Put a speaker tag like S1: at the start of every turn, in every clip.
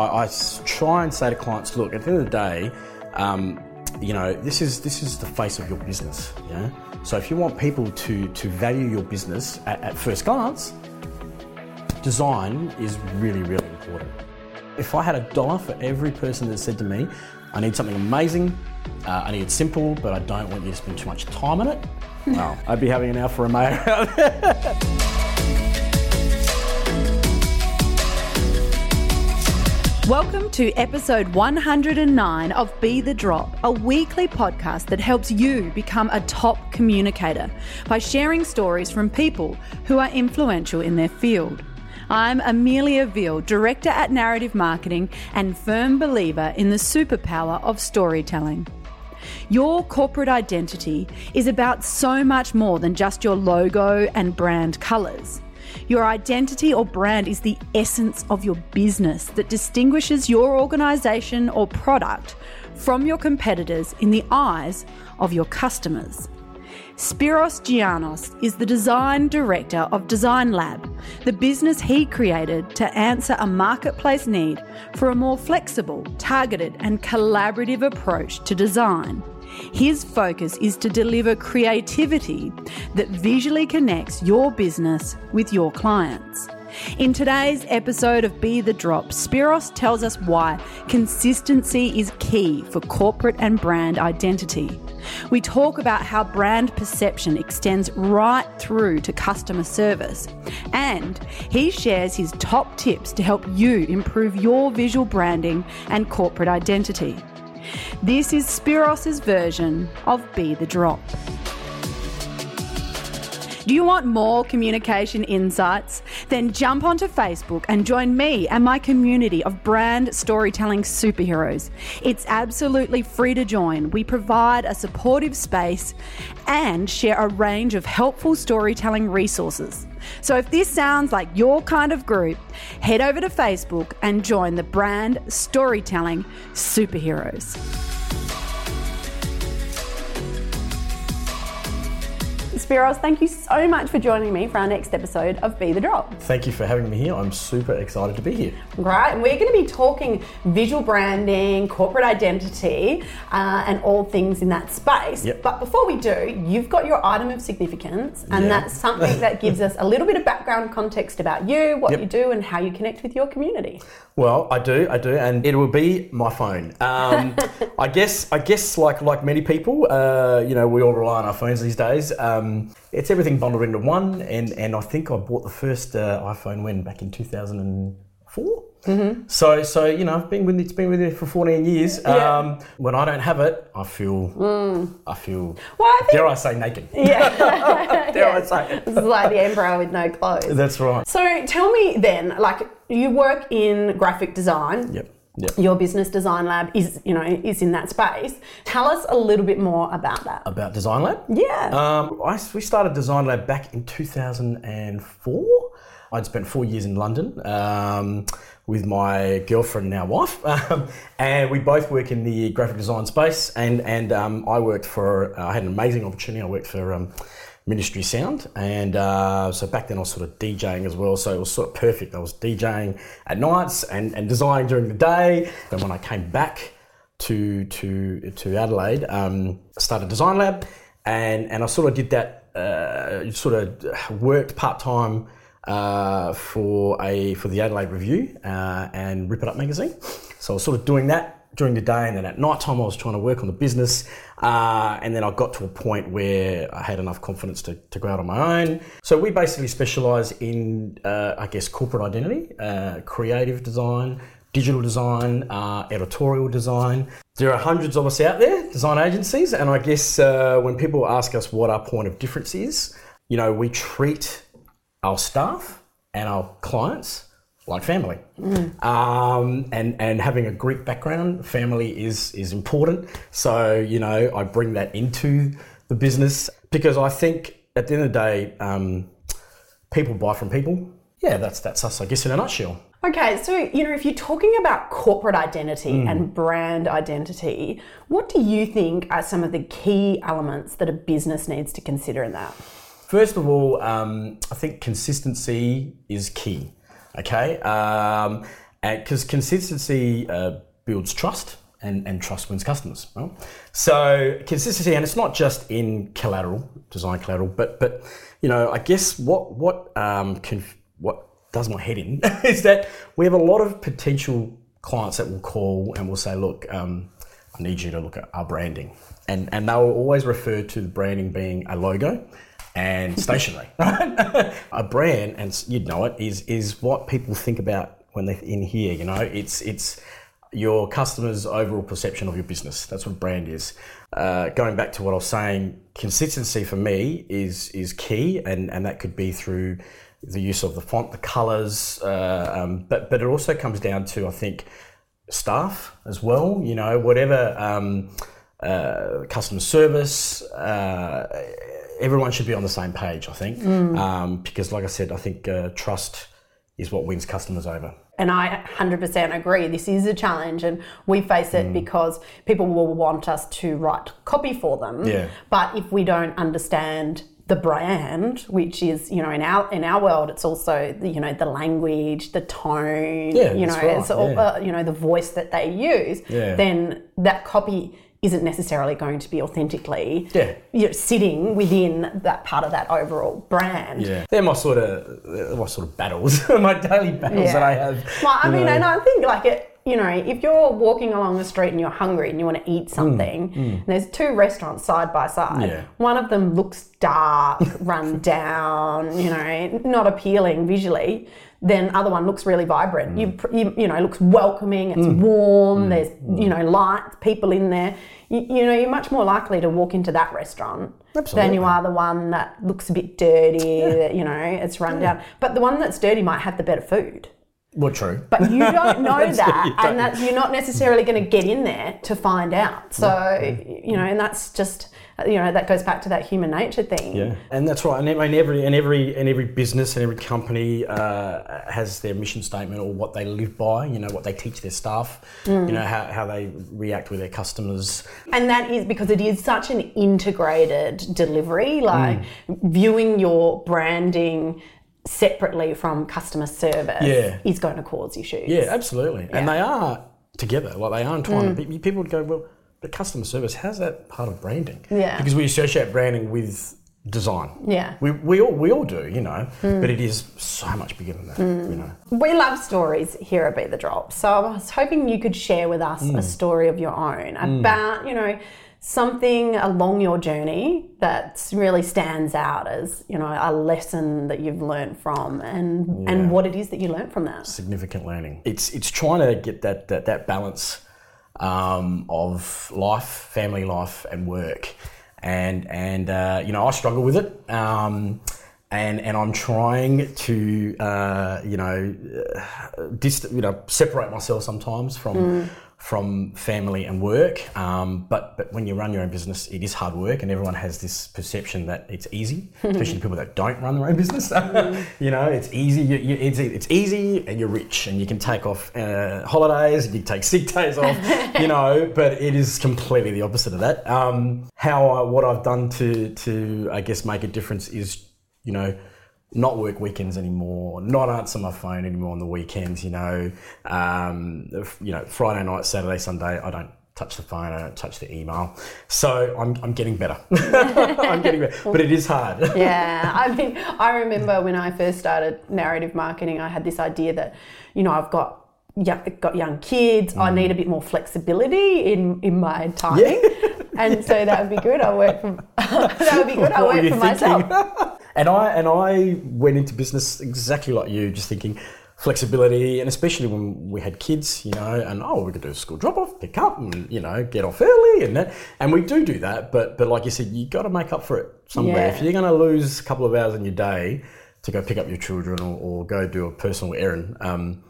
S1: I, I try and say to clients, look, at the end of the day, um, you know, this is this is the face of your business. Yeah. So if you want people to to value your business at, at first glance, design is really really important. If I had a dollar for every person that said to me, I need something amazing, uh, I need it simple, but I don't want you to spend too much time on it, well, I'd be having an Alfa Romeo
S2: Welcome to episode 109 of Be the Drop, a weekly podcast that helps you become a top communicator by sharing stories from people who are influential in their field. I'm Amelia Veale, Director at Narrative Marketing and firm believer in the superpower of storytelling. Your corporate identity is about so much more than just your logo and brand colours. Your identity or brand is the essence of your business that distinguishes your organisation or product from your competitors in the eyes of your customers. Spiros Giannos is the design director of Design Lab, the business he created to answer a marketplace need for a more flexible, targeted, and collaborative approach to design. His focus is to deliver creativity that visually connects your business with your clients. In today's episode of Be the Drop, Spiros tells us why consistency is key for corporate and brand identity. We talk about how brand perception extends right through to customer service, and he shares his top tips to help you improve your visual branding and corporate identity. This is Spiros's version of Be the Drop. Do you want more communication insights? Then jump onto Facebook and join me and my community of brand storytelling superheroes. It's absolutely free to join. We provide a supportive space and share a range of helpful storytelling resources. So if this sounds like your kind of group, head over to Facebook and join the brand storytelling superheroes. Spiros, thank you so much for joining me for our next episode of Be the Drop.
S1: Thank you for having me here. I'm super excited to be here.
S2: Right, and we're going to be talking visual branding, corporate identity, uh, and all things in that space.
S1: Yep.
S2: But before we do, you've got your item of significance, and that's something that gives us a little bit of background context about you, what
S1: Yep.
S2: you do, and how you connect with your community.
S1: Well, I do, I do, and it will be my phone. Um, I guess, I guess, like like many people, uh, you know, we all rely on our phones these days. Um, it's everything bundled into one, and and I think I bought the first uh, iPhone when back in two thousand and. Mm-hmm. So, so you know, I've been with it's been with it for fourteen years.
S2: Yeah.
S1: Um, when I don't have it, I feel, I feel.
S2: Well, I think,
S1: Dare I say naked?
S2: yeah,
S1: Dare I say it?
S2: this is like the emperor with no clothes.
S1: That's right.
S2: So tell me then, like you work in graphic design.
S1: Yep. Yep.
S2: Your business design lab is, you know, is in that space. Tell us a little bit more about that.
S1: About Design Lab.
S2: Yeah.
S1: Um, I, we started Design Lab back in 2004. I'd spent four years in London um, with my girlfriend, now wife, um, and we both work in the graphic design space. And and um, I worked for, uh, I had an amazing opportunity. I worked for um, Ministry Sound, and uh, so back then I was sort of DJing as well. So it was sort of perfect. I was DJing at nights and, and designing during the day. And when I came back to to to Adelaide, um, started Design Lab, and and I sort of did that. Uh, sort of worked part time uh, for a for the Adelaide Review uh, and Rip It Up magazine. So I was sort of doing that during the day, and then at night time I was trying to work on the business. Uh, and then I got to a point where I had enough confidence to, to go out on my own. So we basically specialise in, uh, I guess, corporate identity, uh, creative design, digital design, editorial design. There are hundreds of us out there, design agencies, and I guess when people ask us what our point of difference is, you know, we treat our staff and our clients like family. Um, and, and having a Greek background, family is, is important. So, you know, I bring that into the business because I think at the end of the day, um, people buy from people. Yeah, that's, that's us, I guess, in a nutshell.
S2: Okay, so you know, if you're talking about corporate identity and brand identity, what do you think are some of the key elements that a business needs to consider in that?
S1: First of all, um, I think consistency is key. Okay, um, because consistency uh, builds trust and, and trust wins customers. So consistency, and it's not just in collateral, design collateral, but but you know, I guess what what um, conf- what does my head in is that we have a lot of potential clients that will call and will say, look, um, I need you to look at our branding, and and they will always refer to the branding being a logo and stationery, right? a brand, and you'd know it, is is what people think about when they're in here. You know, it's it's your customers' overall perception of your business. That's what brand is. Uh, going back to what I was saying, consistency for me is is key, and, and that could be through the use of the font, the colours, uh, um, but but it also comes down to I think staff as well. You know, whatever um, uh, customer service. Uh, everyone should be on the same page, I think, um, because, like I said, I think uh, trust is what wins customers over.
S2: And I 100% agree. This is a challenge, and we face it because people will want us to write copy for them.
S1: Yeah.
S2: But if we don't understand the brand, which is you know in our in our world, it's also the, you know the language, the tone.
S1: Yeah,
S2: you know,
S1: right,
S2: it's all,
S1: yeah.
S2: uh, you know the voice that they use.
S1: Yeah.
S2: Then that copy isn't necessarily going to be authentically
S1: Yeah.
S2: you know, sitting within that part of that overall brand.
S1: Yeah, they're my sort of my sort of battles, my daily battles that I have.
S2: Well, I mean,
S1: know.
S2: and I think like it. You know, if you're walking along the street and you're hungry and you want to eat something, and there's two restaurants side by side.
S1: Mm, Yeah.
S2: One of them looks dark, run down, you know, not appealing visually. Then other one looks really vibrant.
S1: Mm.
S2: You, you, you know, it looks welcoming. It's warm. There's you know lights, people in there. You, you know, you're much more likely to walk into that restaurant than you are the one that looks a bit dirty. That you know, it's run down. But the one that's dirty might have the better food.
S1: well, true.
S2: But you don't know that, and that you're not necessarily going to get in there to find out. So you know, and that's just you know that goes back to that human nature thing.
S1: Yeah, and that's right. And I mean, every and every and every business and every company uh, has their mission statement or what they live by. You know, what they teach their staff.
S2: Mm.
S1: You know, how, how they react with their customers.
S2: And that is because it is such an integrated delivery, like viewing your branding separately from customer service
S1: Yeah.
S2: is going to cause issues.
S1: Yeah, absolutely. And they are together. Like they are entwined. Pe- People would go, well, but customer service, how's that part of branding?
S2: Yeah.
S1: Because we associate branding with design.
S2: Yeah.
S1: We, we all we all do, you know. But it is so much bigger than that. You know.
S2: We love stories here at Be the Drop. So I was hoping you could share with us
S1: Mm.
S2: a story of your own about, you know, something along your journey that really stands out as, you know, a lesson that you've learned from and and what it is that you learned from that.
S1: significant learning. It's it's trying to get that that, that balance um, of life, family life, and work, and and uh, you know I struggle with it. Um, and, and I'm trying to uh, you know uh, dist- you know separate myself sometimes from from family and work. Um, but but when you run your own business, it is hard work, and everyone has this perception that it's easy, especially people that don't run their own business. you know, it's easy. You, you, it's, it's easy, and you're rich, and you can take off uh, holidays, you can take sick days off. you know, but it is completely the opposite of that. Um, how I, what I've done to to I guess make a difference is you know not work weekends anymore, not answer my phone anymore on the weekends. You know, um, you know, Friday night, Saturday, Sunday, I don't touch the phone, I don't touch the email. So I'm, I'm getting better. I'm getting better, but it is hard.
S2: yeah, I mean, I remember when I first started narrative marketing, I had this idea that, you know, I've got young, got young kids. I need a bit more flexibility in in my timing, and so that would be good. I work from that would be good. I work for myself.
S1: And I and I went into business exactly like you, just thinking flexibility, and especially when we had kids, you know, and oh, we could do a school drop off, pick up, and you know, get off early, and that, and we do do that. But but like you said, you got to make up for it somewhere.
S2: Yeah.
S1: If you're going to lose a couple of hours in your day to go pick up your children or, or go do a personal errand. Um,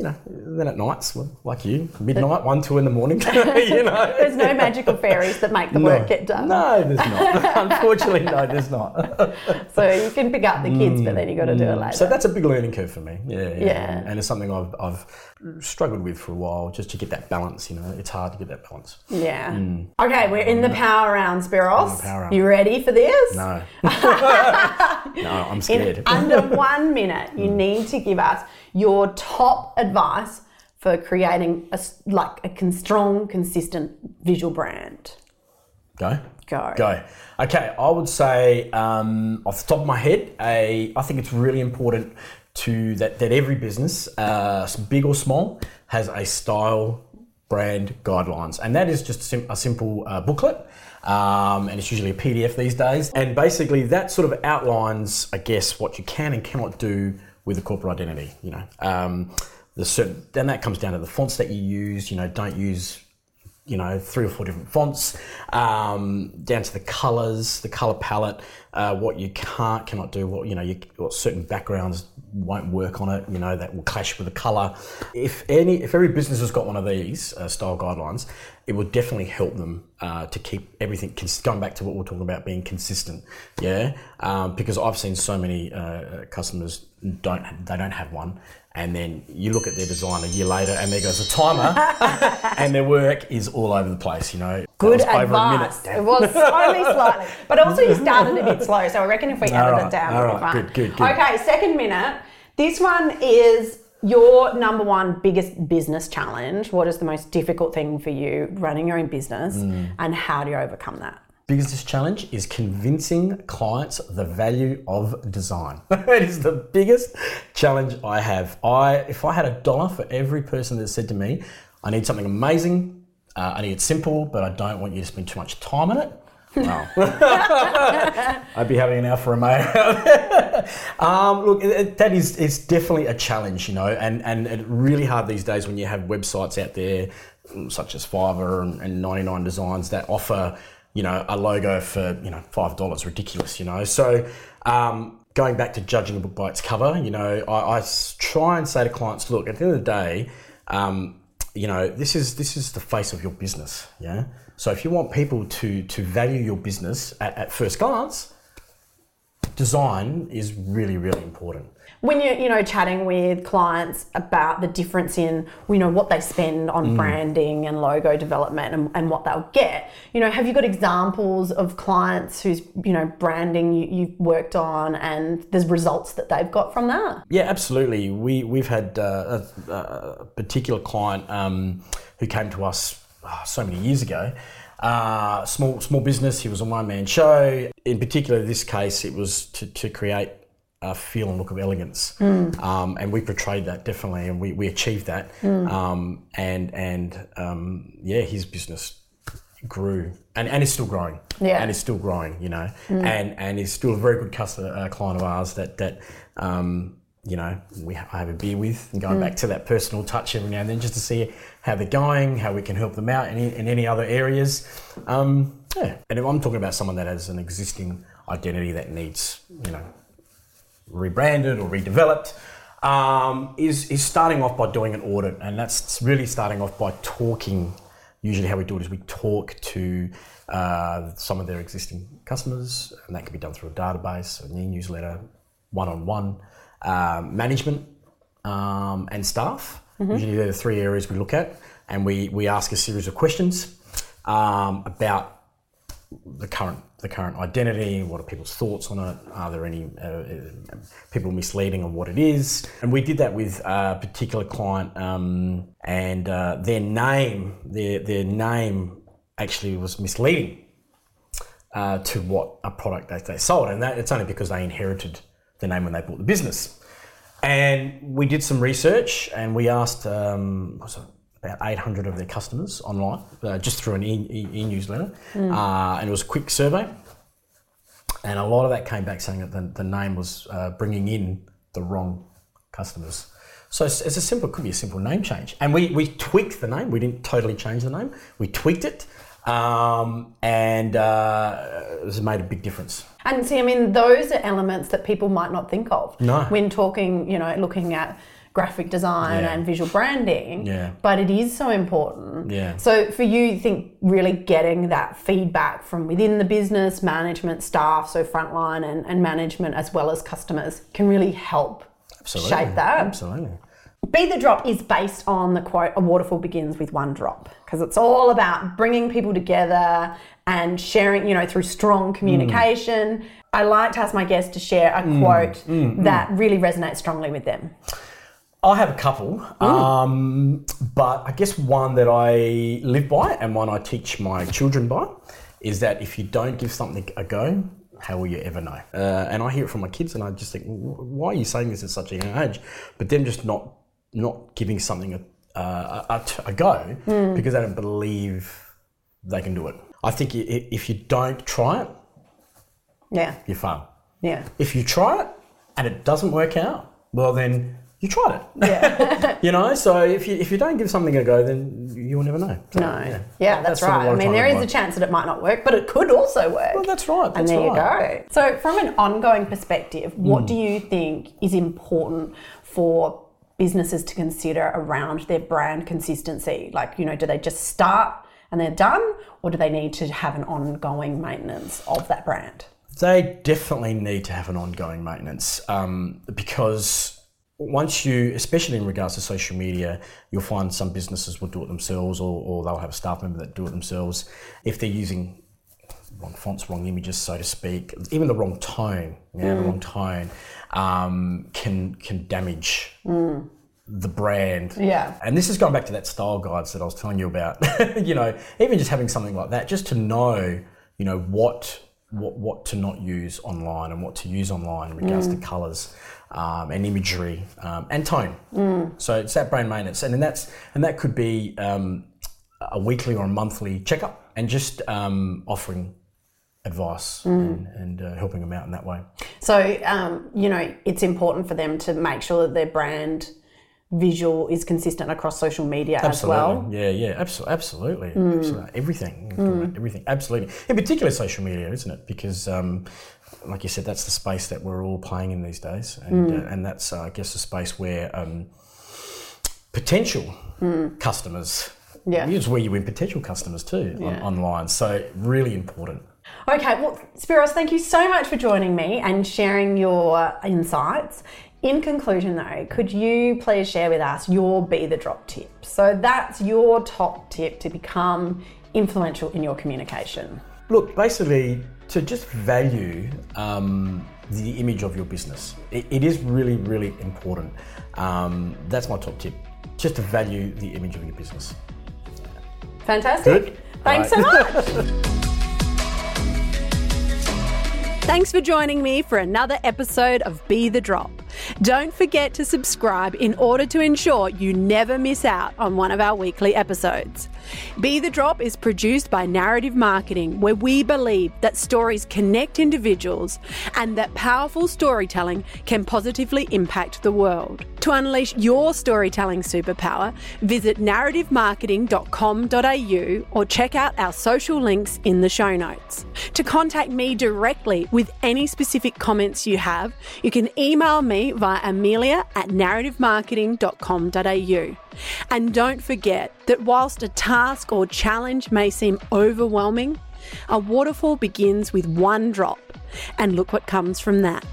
S1: you know, then at nights, like you, midnight, one, two in the morning, you know.
S2: There's no magical fairies that make the work get done.
S1: No, there's not. Unfortunately, no, there's not.
S2: So you can pick up the kids, but then you've got to do it mm. later.
S1: So that's a big learning curve for me. Yeah, yeah.
S2: Yeah.
S1: And, it's something I've, I've struggled with for a while, just to get that balance. You know, it's hard to get that balance.
S2: yeah. Mm. Okay, we're in the mm. power rounds, Spiros.
S1: the power round.
S2: You ready for this?
S1: No, no, I'm scared.
S2: In under one minute, you need to give us your top advice for creating a like a strong, consistent visual brand?
S1: Go.
S2: Go.
S1: Go. Okay, I would say um, off the top of my head, a, I think it's really important to that, that every business, uh, big or small, has a style brand guidelines, and that is just a, sim- a simple uh, booklet. Um, and it's usually a PDF these days. And basically, that sort of outlines, I guess, what you can and cannot do with a corporate identity. You know, um, the certain then that comes down to the fonts that you use. You know, don't use you know three or four different fonts um, down to the colors the color palette uh, what you can't cannot do what you know you, what certain backgrounds won't work on it you know that will clash with the color if any if every business has got one of these uh, style guidelines it will definitely help them uh, to keep everything cons- going back to what we're talking about being consistent yeah? Um, because i've seen so many uh, customers don't they don't have one and then you look at their design a year later and there goes a timer and their work is all over the place, you know.
S2: Good
S1: That over a minute.
S2: advice. It was only slightly, but also you started a bit slow. So I reckon if we edited
S1: right,
S2: it down,
S1: all right, good, good, good.
S2: Okay, second minute. This one is your number one biggest business challenge. What is the most difficult thing for you running your own business,
S1: Mm.
S2: and how do you overcome that?
S1: Business challenge is convincing clients the value of design. it is the biggest challenge I have. I if I had a dollar for every person that said to me, I need something amazing, uh, I need it simple, but I don't want you to spend too much time on it. Well, I'd be having an Alfa Romeo. um, look, it, that is it's definitely a challenge, you know, and and really hard these days when you have websites out there mm, such as Fiverr and, and 99 Designs that offer, you know, a logo for you know five dollars, ridiculous, you know. So. Um, Going back to judging a book by its cover, you know, I, I try and say to clients, look, at the end of the day, um, you know, this is this is the face of your business, yeah. So if you want people to to value your business at, at first glance, design is really really important.
S2: When you're, you know, chatting with clients about the difference in, you know, what they spend
S1: Mm.
S2: on branding and logo development and, and what they'll get, you know, have you got examples of clients whose, you know, branding you, you've worked on and there's results that they've got from that?
S1: Yeah, absolutely. We we've had uh, a, a particular client um, who came to us oh, so many years ago. Uh, small small business. He was a one man show. In particular, this case, it was to, to create a feel and look of elegance, um, and we portrayed that definitely, and we, we achieved that. Um, and and um, yeah, his business grew and, and is still growing.
S2: Yeah.
S1: and is still growing. You know, and and is still a very good customer uh, client of ours that that. Um, you know, we I have a beer with, and going back to that personal touch every now and then, just to see how they're going, how we can help them out in, in any other areas. Um, yeah, and if I'm talking about someone that has an existing identity that needs, you know, rebranded or redeveloped, um, is is starting off by doing an audit, and that's really starting off by talking. Usually, how we do it is we talk to uh, some of their existing customers, and that can be done through a database, an e-newsletter, one-on-one um, management um, and staff. Usually, they're the three areas we look at, and we we ask a series of questions um, about the current the current identity. What are people's thoughts on it? Are there any uh, uh, people misleading on what it is? And we did that with a particular client, um, and uh, their name their their name actually was misleading uh, to what a product that they sold, and that it's only because they inherited the name when they bought the business. And we did some research, and we asked um, about 800 of their customers online, uh, just through an e- e- e-newsletter, uh, and it was a quick survey. And a lot of that came back saying that the, the name was uh, bringing in the wrong customers. So it's, it's a simple, it could be a simple name change. And we, we tweaked the name. We didn't totally change the name. We tweaked it, um, and uh, it made a big difference.
S2: And see, I mean, those are elements that people might not think of
S1: No.
S2: when talking, you know, looking at graphic design
S1: Yeah.
S2: and visual branding.
S1: Yeah.
S2: But it is so important.
S1: Yeah.
S2: So for you, you think really getting that feedback from within the business, management, staff, so frontline and, and management as well as customers can really help
S1: Absolutely.
S2: shape that.
S1: Absolutely.
S2: Be the Drop is based on the quote, a waterfall begins with one drop, because it's all about bringing people together and sharing, you know, through strong mm. communication. I like to ask my guests to share a mm. quote mm. that really resonates strongly with them.
S1: I have a couple, um, but I guess one that I live by and one I teach my children by is that if you don't give something a go, how will you ever know? Uh, and I hear it from my kids, and I just think, why are you saying this at such a young age? But them just not not giving something a, a, a, a go
S2: Hmm.
S1: because they don't believe they can do it. I think if you don't try it,
S2: Yeah.
S1: you fail.
S2: Yeah.
S1: If you try it and it doesn't work out, well then you tried it.
S2: Yeah.
S1: you know, so if you if you don't give something a go, then you'll never know. So,
S2: No. Yeah, that's,
S1: sort of
S2: right. I mean, there is a chance that it might not work, but it could also work.
S1: Well, that's right.
S2: and
S1: That's
S2: there
S1: right.
S2: you go. So, from an ongoing perspective, what
S1: Mm.
S2: do you think is important for businesses to consider around their brand consistency? Like, you know, do they just start and they're done, or do they need to have an ongoing maintenance of that brand?
S1: They definitely need to have an ongoing maintenance um, because once you, especially in regards to social media, you'll find some businesses will do it themselves or, or they'll have a staff member that do it themselves. If they're using wrong fonts, wrong images, so to speak, even the wrong tone, yeah, the wrong tone um, can can damage the brand.
S2: Yeah.
S1: And this is going back to that style guides that I was telling you about. you know, even just having something like that, just to know, you know, what what what to not use online and what to use online in regards to colours um, and imagery um, and tone. So it's that brand maintenance, and then that's and that could be um, a weekly or a monthly checkup, and just um, offering advice and, and uh, helping them out in that way.
S2: So, um, you know, it's important for them to make sure that their brand visual is consistent across social media as well. Mm.
S1: Yeah, yeah, absolutely, absolutely, absolutely. everything, everything, absolutely. In particular, social media, isn't it? Because, um, like you said, that's the space that we're all playing in these days, and
S2: Mm.
S1: uh, and that's, uh, I guess, a space where um, potential customers.
S2: Mm. Yeah.
S1: It's where you win potential customers too on, online. So really important.
S2: Okay, well, Spiros, thank you so much for joining me and sharing your insights. In conclusion, though, could you please share with us your Be the Drop tip? So that's your top tip to become influential in your communication.
S1: Look, basically, to just value um, the image of your business. It, it is really, really important. Um, that's my top tip. Just to value the image of your business.
S2: Fantastic.
S1: Good.
S2: Thanks
S1: Right.
S2: so much. Thanks for joining me for another episode of Be the Drop. Don't forget to subscribe in order to ensure you never miss out on one of our weekly episodes. Be the Drop is produced by Narrative Marketing, where we believe that stories connect individuals and that powerful storytelling can positively impact the world. To unleash your storytelling superpower, visit narrativemarketing.com.au or check out our social links in the show notes. To contact me directly with any specific comments you have, you can email me via amelia at narrativemarketing.com.au. And don't forget that whilst a task or challenge may seem overwhelming, a waterfall begins with one drop. And look what comes from that.